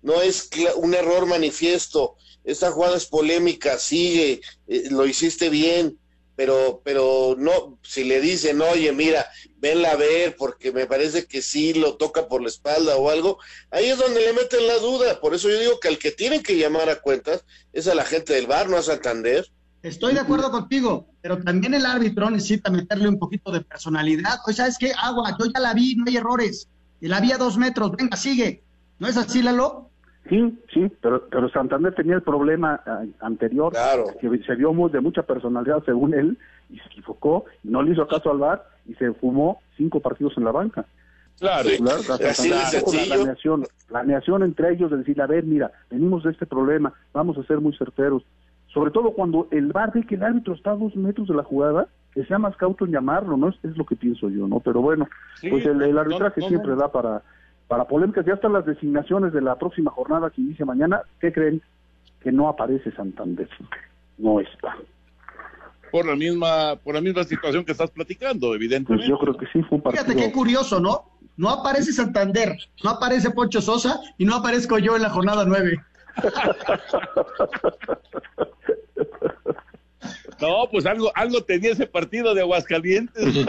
no es un error manifiesto, esta jugada es polémica, sigue, eh, lo hiciste bien, pero, pero no, si le dicen, oye, mira, venla a ver, porque me parece que sí lo toca por la espalda o algo, ahí es donde le meten la duda. Por eso yo digo que al que tienen que llamar a cuentas es a la gente del bar, no a Santander. Estoy de acuerdo contigo, pero también el árbitro necesita meterle un poquito de personalidad. O sea, es que agua, yo ya la vi, no hay errores. Y la vi a dos metros, venga, sigue. ¿No es así, Lalo? Sí, sí, pero, pero Santander tenía el problema eh, anterior, que se vio muy, de mucha personalidad según él, y se equivocó, y no le hizo caso al VAR, y se fumó cinco partidos en la banca. Claro, la, planeación, planeación entre ellos de decir, a ver, mira, venimos de este problema, vamos a ser muy certeros. Sobre todo cuando el VAR ve que el árbitro está a dos metros de la jugada, que sea más cauto en llamarlo, ¿no? Es, es lo que pienso yo, ¿no? Pero bueno, pues el, arbitraje siempre da para para polémicas. Ya están las designaciones de la próxima jornada que inicia mañana. ¿Qué creen? Que no aparece Santander. No está. Por la misma, por la misma situación que estás platicando, evidentemente. Pues yo creo que sí fue un partido. Fíjate qué curioso, ¿no? No aparece Santander, no aparece Poncho Sosa y no aparezco yo en la jornada nueve. No, pues algo, algo tenía ese partido de Aguascalientes.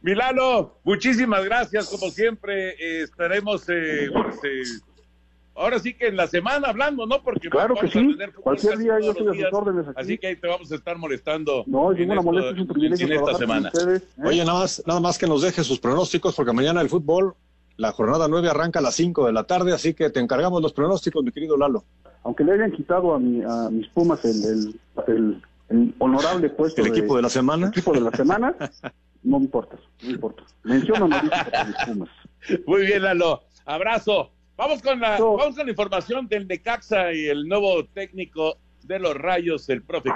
Milano, muchísimas gracias, como siempre, eh, estaremos, eh, pues, eh, ahora sí que en la semana hablando, ¿no? Porque claro que sí, cualquier día yo estoy a sus órdenes aquí. Así que ahí te vamos a estar molestando. No, es ninguna molestia, es un privilegio en esta semana. Oye, nada más, nada más que nos deje sus pronósticos, porque mañana el fútbol, la jornada 9 arranca a las 5 de la tarde, así que te encargamos los pronósticos, mi querido Lalo. Aunque le hayan quitado a, mi, a mis Pumas el, el, el, honorable puesto. ¿El equipo de la semana? El equipo de la semana. No me importa, no importa. Menciono Muy bien, Lalo. Abrazo. Vamos con la, vamos con la información del Necaxa y el nuevo técnico de los Rayos, el profe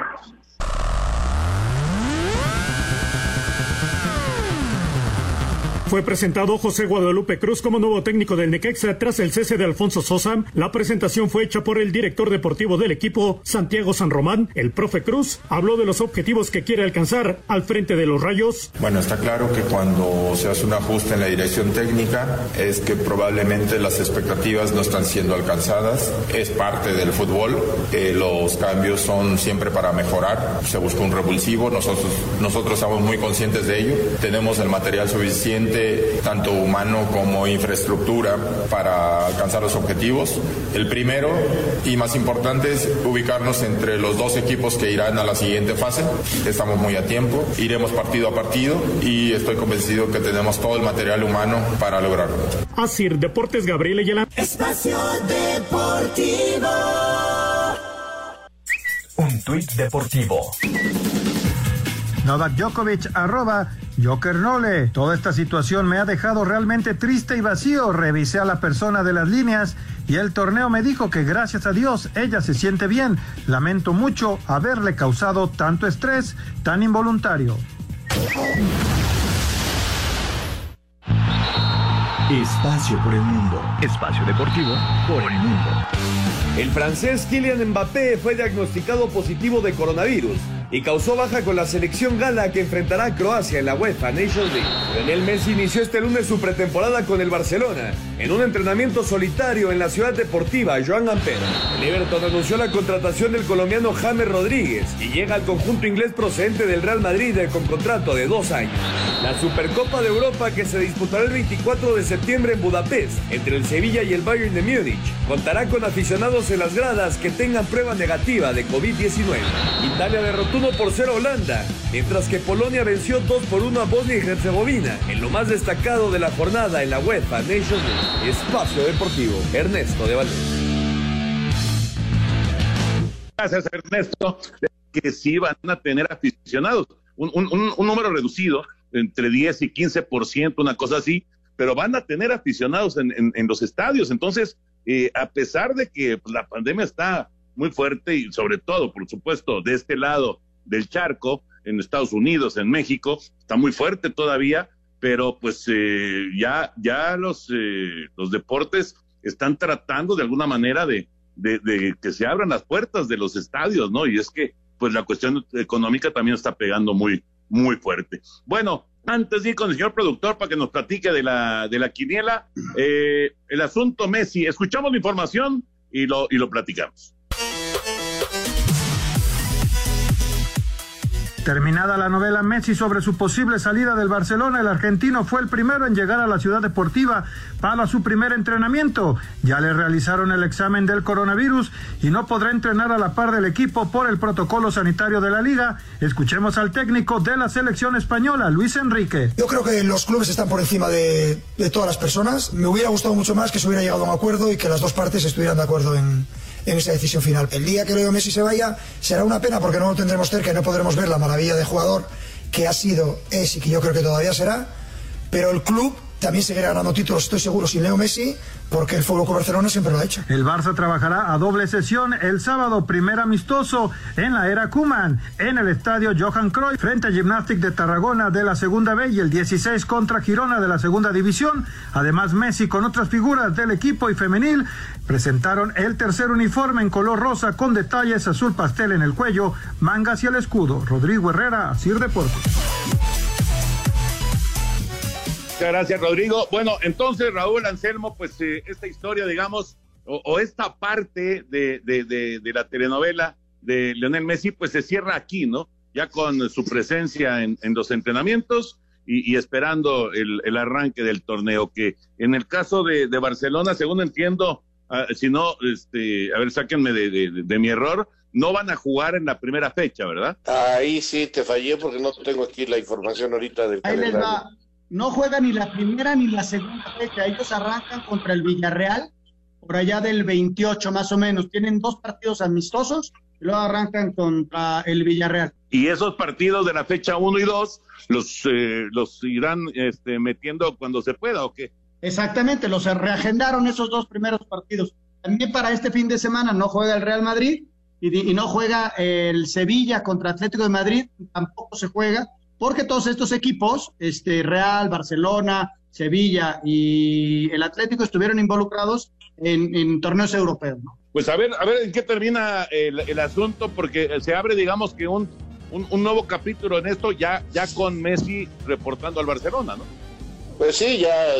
Fue presentado José Guadalupe Cruz como nuevo técnico del Necaxa tras el cese de Alfonso Sosa. La presentación fue hecha por el director deportivo del equipo, Santiago San Román. El profe Cruz habló de los objetivos que quiere alcanzar al frente de los Rayos. Bueno, está claro que cuando se hace un ajuste en la dirección técnica es que probablemente las expectativas no están siendo alcanzadas. Es parte del fútbol. Eh, los cambios son siempre para mejorar. Se busca un revulsivo. Nosotros, nosotros estamos muy conscientes de ello. Tenemos el material suficiente tanto humano como infraestructura, para alcanzar los objetivos. El primero y más importante es ubicarnos entre los dos equipos que irán a la siguiente fase. Estamos muy a tiempo, iremos partido a partido y estoy convencido que tenemos todo el material humano para lograrlo. Así, Deportes Gabriel Ayala. Espacio Deportivo. Un tuit deportivo. Novak Djokovic, arroba Jokernole. Toda esta situación me ha dejado realmente triste y vacío. Revisé a la persona de las líneas y el torneo me dijo que gracias a Dios ella se siente bien. Lamento mucho haberle causado tanto estrés tan involuntario. Espacio por el mundo. Espacio deportivo por el mundo. El francés Kylian Mbappé fue diagnosticado positivo de coronavirus y causó baja con la selección gala que enfrentará a Croacia en la UEFA Nations League. Lionel Messi inició este lunes su pretemporada con el Barcelona en un entrenamiento solitario en la ciudad deportiva Joan Gamper. El Everton anunció la contratación del colombiano James Rodríguez y llega al conjunto inglés procedente del Real Madrid con contrato de dos años. La Supercopa de Europa que se disputará el 24 de septiembre en Budapest entre el Sevilla y el Bayern de Múnich contará con aficionados en las gradas que tengan prueba negativa de COVID-19. Italia derrotó por 0 a Holanda, mientras que Polonia venció 2 por 1 a Bosnia y Herzegovina, en lo más destacado de la jornada en la UEFA Nations. Espacio Deportivo, Ernesto de Valdés. Gracias, Ernesto, que sí van a tener aficionados, un, número reducido, entre 10 y 15%, una cosa así, pero van a tener aficionados en, los estadios. Entonces, eh, a pesar de que la pandemia está muy fuerte y sobre todo, por supuesto, de este lado del charco, en Estados Unidos, en México, está muy fuerte todavía, pero pues eh, ya, ya los, eh, los deportes están tratando de alguna manera de, de, que se abran las puertas de los estadios, ¿no? Y es que pues la cuestión económica también está pegando muy, muy fuerte. Bueno, antes de ir con el señor productor para que nos platique de la, de la quiniela, eh, el asunto Messi, escuchamos la información y lo, y lo platicamos. Terminada la novela Messi sobre su posible salida del Barcelona, el argentino fue el primero en llegar a la ciudad deportiva para su primer entrenamiento. Ya le realizaron el examen del coronavirus y no podrá entrenar a la par del equipo por el protocolo sanitario de la liga. Escuchemos al técnico de la selección española, Luis Enrique. Yo creo que los clubes están por encima de, todas las personas. Me hubiera gustado mucho más que se hubiera llegado a un acuerdo y que las dos partes estuvieran de acuerdo en, en esa decisión final. El día que Leo Messi se vaya será una pena porque no lo tendremos cerca y no podremos ver la maravilla de jugador que ha sido, es y que yo creo que todavía será, pero el club también seguirá ganando títulos, estoy seguro, sin Leo Messi, porque el Fútbol Barcelona siempre lo ha hecho. El Barça trabajará a doble sesión el sábado, primer amistoso en la era Kuman, en el estadio Johan Cruyff, frente a Gymnastic de Tarragona de la Segunda B y el 16 contra Girona de la Segunda División. Además, Messi con otras figuras del equipo y femenil presentaron el tercer uniforme en color rosa con detalles azul pastel en el cuello, mangas y el escudo. Rodrigo Herrera, Sir Deportes. Muchas gracias, Rodrigo. Bueno, entonces, Raúl Anselmo, pues eh, esta historia, digamos, o, o esta parte de, de, de, de, la telenovela de Leonel Messi, pues se cierra aquí, ¿no? Ya con su presencia en, en los entrenamientos y, y esperando el, el, arranque del torneo, que en el caso de, Barcelona, según entiendo, uh, si no, este, a ver, sáquenme de, mi error, no van a jugar en la primera fecha, ¿verdad? Ahí sí te fallé porque no tengo aquí la información ahorita del Ahí les va no juega ni la primera ni la segunda fecha. Ellos arrancan contra el Villarreal, por allá del 28 más o menos. Tienen dos partidos amistosos y luego arrancan contra el Villarreal. Y esos partidos de la fecha 1 y 2 los, eh, los irán este, metiendo cuando se pueda o qué? Exactamente, los reagendaron esos dos primeros partidos. También para este fin de semana no juega el Real Madrid y, y no juega el Sevilla contra Atlético de Madrid, tampoco se juega porque todos estos equipos, este Real, Barcelona, Sevilla y el Atlético estuvieron involucrados en, en torneos europeos. ¿no? Pues a ver, a ver en qué termina el, el asunto, porque se abre, digamos que un, un, un, nuevo capítulo en esto, ya, ya con Messi reportando al Barcelona, ¿no? Pues sí, ya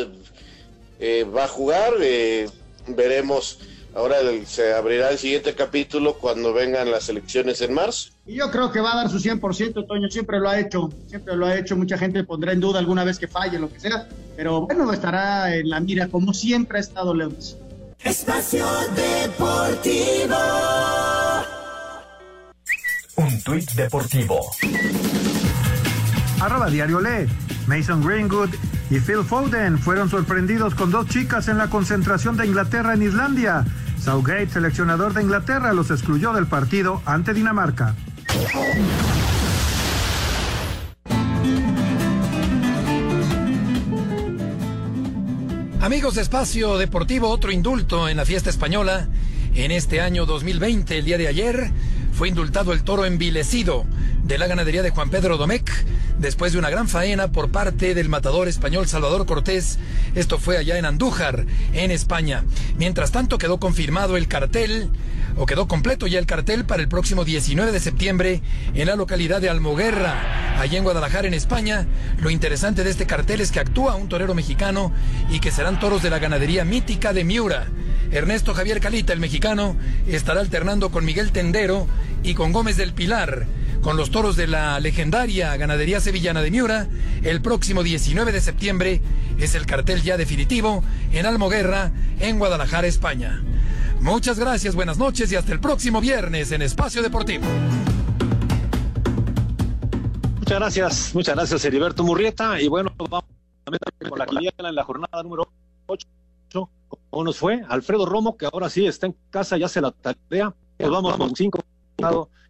eh, va a jugar, eh, veremos. Ahora el, se abrirá el siguiente capítulo cuando vengan las elecciones en marzo. Y yo creo que va a dar su 100%, Toño, siempre lo ha hecho, siempre lo ha hecho, mucha gente pondrá en duda alguna vez que falle, lo que sea, pero bueno, estará en la mira como siempre ha estado Leones. Espacio Deportivo. Un tuit deportivo. Arroba Diario Le. Mason Greenwood y Phil Foden fueron sorprendidos con dos chicas en la concentración de Inglaterra en Islandia. Southgate, seleccionador de Inglaterra, los excluyó del partido ante Dinamarca. Amigos de Espacio Deportivo, otro indulto en la fiesta española. En este año 2020, el día de ayer, fue indultado el toro envilecido de la ganadería de Juan Pedro Domecq después de una gran faena por parte del matador español Salvador Cortés. Esto fue allá en Andújar, en España. Mientras tanto quedó confirmado el cartel, o quedó completo ya el cartel para el próximo 19 de septiembre en la localidad de Almoguerra, allá en Guadalajara, en España. Lo interesante de este cartel es que actúa un torero mexicano y que serán toros de la ganadería mítica de Miura. Ernesto Javier Calita, el mexicano, estará alternando con Miguel Tendero y con Gómez del Pilar con los toros de la legendaria ganadería sevillana de Miura. El próximo 19 de septiembre es el cartel ya definitivo en Almoguerra, en Guadalajara, España. Muchas gracias, buenas noches y hasta el próximo viernes en Espacio Deportivo. Muchas gracias, muchas gracias Heriberto Murrieta. Y bueno, vamos con la quiniela en la jornada número 8. ¿Cómo nos fue? Alfredo Romo, que ahora sí está en casa, ya se la tarea. Pues vamos con cinco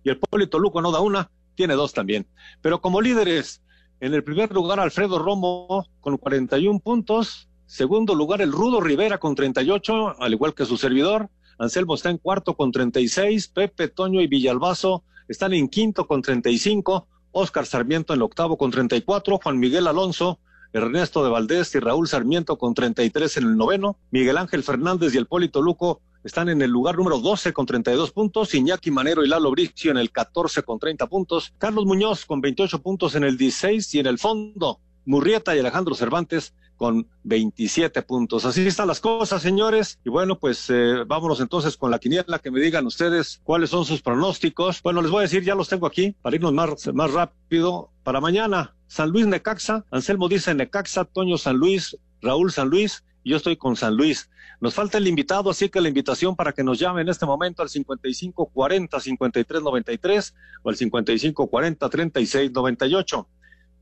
y el Polito Luco no da una, tiene dos también. Pero como líderes, en el primer lugar Alfredo Romo con 41 puntos, segundo lugar el Rudo Rivera con 38, al igual que su servidor, Anselmo está en cuarto con 36, Pepe Toño y Villalbazo están en quinto con 35, Oscar Sarmiento en el octavo con 34, Juan Miguel Alonso Ernesto de Valdés y Raúl Sarmiento con 33 en el noveno, Miguel Ángel Fernández y el Polito Luco están en el lugar número 12 con 32 puntos, Iñaki Manero y Lalo Bricio en el 14 con 30 puntos, Carlos Muñoz con 28 puntos en el 16 y en el fondo Murrieta y Alejandro Cervantes con 27 puntos. Así están las cosas, señores. Y bueno, pues eh, vámonos entonces con la quiniela, que me digan ustedes cuáles son sus pronósticos. Bueno, les voy a decir, ya los tengo aquí, para irnos más, más rápido. Para mañana, San Luis Necaxa, Anselmo dice Necaxa, Toño San Luis, Raúl San Luis, y yo estoy con San Luis. Nos falta el invitado, así que la invitación para que nos llame en este momento al 5540-5393 o al 5540-3698.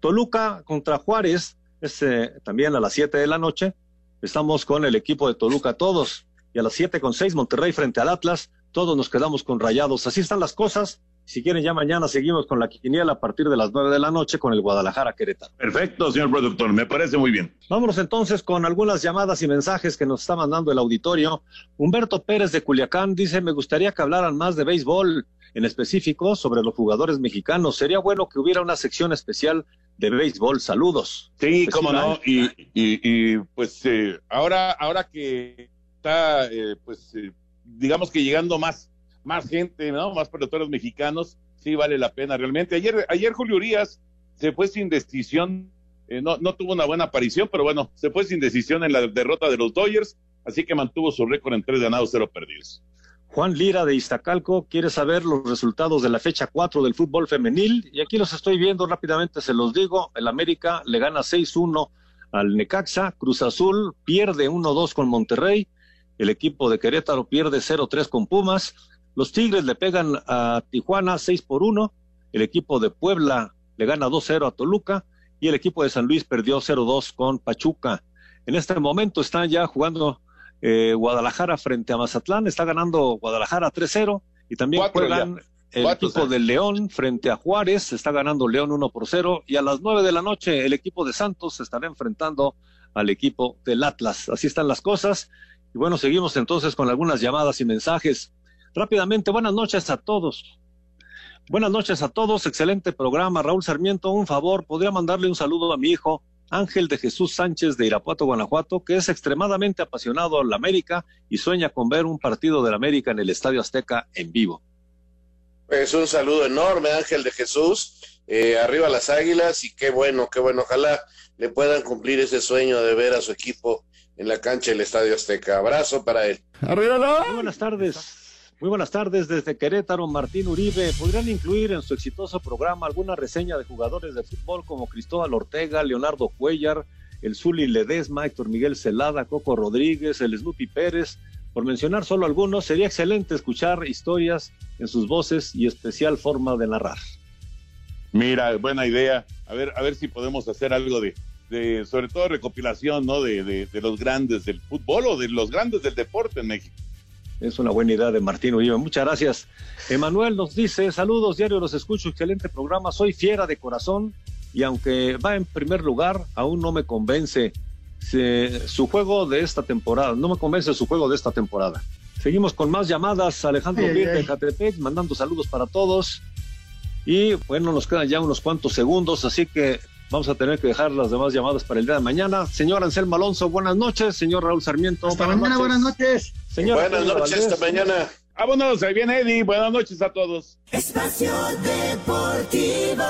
Toluca contra Juárez, es eh, también a las 7 de la noche. Estamos con el equipo de Toluca todos. Y a las siete con seis Monterrey frente al Atlas. Todos nos quedamos con rayados. Así están las cosas. Si quieren, ya mañana seguimos con la quiniela a partir de las nueve de la noche con el Guadalajara Querétaro. Perfecto, señor productor, me parece muy bien. Vámonos entonces con algunas llamadas y mensajes que nos está mandando el auditorio. Humberto Pérez de Culiacán dice, me gustaría que hablaran más de béisbol, en específico sobre los jugadores mexicanos. Sería bueno que hubiera una sección especial de béisbol. Saludos. Sí, cómo no. Y, y, pues eh, ahora, ahora que está, eh, pues, eh, digamos que llegando más, más gente, ¿no? Más peloteros mexicanos, sí vale la pena realmente. Ayer, ayer Julio Urias se fue sin decisión, no, no tuvo una buena aparición, pero bueno, se fue sin decisión en la derrota de los Dodgers, así que mantuvo su récord en tres ganados, cero perdidos. Juan Lira de Iztacalco quiere saber los resultados de la fecha 4 del fútbol femenil y aquí los estoy viendo rápidamente, se los digo. El América le gana 6-1 al Necaxa, Cruz Azul pierde 1-2 con Monterrey, el equipo de Querétaro pierde 0-3 con Pumas, los Tigres le pegan a Tijuana 6 por 1, el equipo de Puebla le gana 2-0 a Toluca y el equipo de San Luis perdió 0-2 con Pachuca. En este momento están ya jugando eh, Guadalajara frente a Mazatlán, está ganando Guadalajara 3-0 y también juegan el equipo de León frente a Juárez, está ganando León 1 por 0 y a las 9 de la noche el equipo de Santos se estará enfrentando al equipo del Atlas. Así están las cosas. Y bueno, seguimos entonces con algunas llamadas y mensajes. Rápidamente, buenas noches a todos. Buenas noches a todos, excelente programa. Raúl Sarmiento, un favor, ¿podría mandarle un saludo a mi hijo Ángel de Jesús Sánchez de Irapuato, Guanajuato, que es extremadamente apasionado a la América y sueña con ver un partido de la América en el Estadio Azteca en vivo. Pues un saludo enorme, Ángel de Jesús. Eh, arriba las águilas y qué bueno, qué bueno. Ojalá le puedan cumplir ese sueño de ver a su equipo en la cancha del Estadio Azteca. Abrazo para él. Arriba Muy buenas tardes. Muy buenas tardes desde Querétaro, Martín Uribe. ¿Podrían incluir en su exitoso programa alguna reseña de jugadores de fútbol como Cristóbal Ortega, Leonardo Cuellar, el Zuli Ledesma, Héctor Miguel Celada, Coco Rodríguez, el Snoopy Pérez? Por mencionar solo algunos, sería excelente escuchar historias en sus voces y especial forma de narrar. Mira, buena idea. A ver, a ver si podemos hacer algo de, de sobre todo recopilación, ¿no? De, de, de los grandes del fútbol o de los grandes del deporte en México. Es una buena idea de Martín Uribe. Muchas gracias. Emanuel nos dice, saludos, diario los escucho, excelente programa. Soy fiera de corazón y aunque va en primer lugar, aún no me convence su juego de esta temporada. No me convence su juego de esta temporada. Seguimos con más llamadas. Alejandro Vir de Catepec mandando saludos para todos. Y bueno, nos quedan ya unos cuantos segundos, así que Vamos a tener que dejar las demás llamadas para el día de mañana. Señor Anselmo Alonso, buenas noches. Señor Raúl Sarmiento. Hasta mañana, buenas noches. buenas noches, hasta mañana. Vámonos, ahí viene Eddie. Buenas noches a todos. Espacio Deportivo.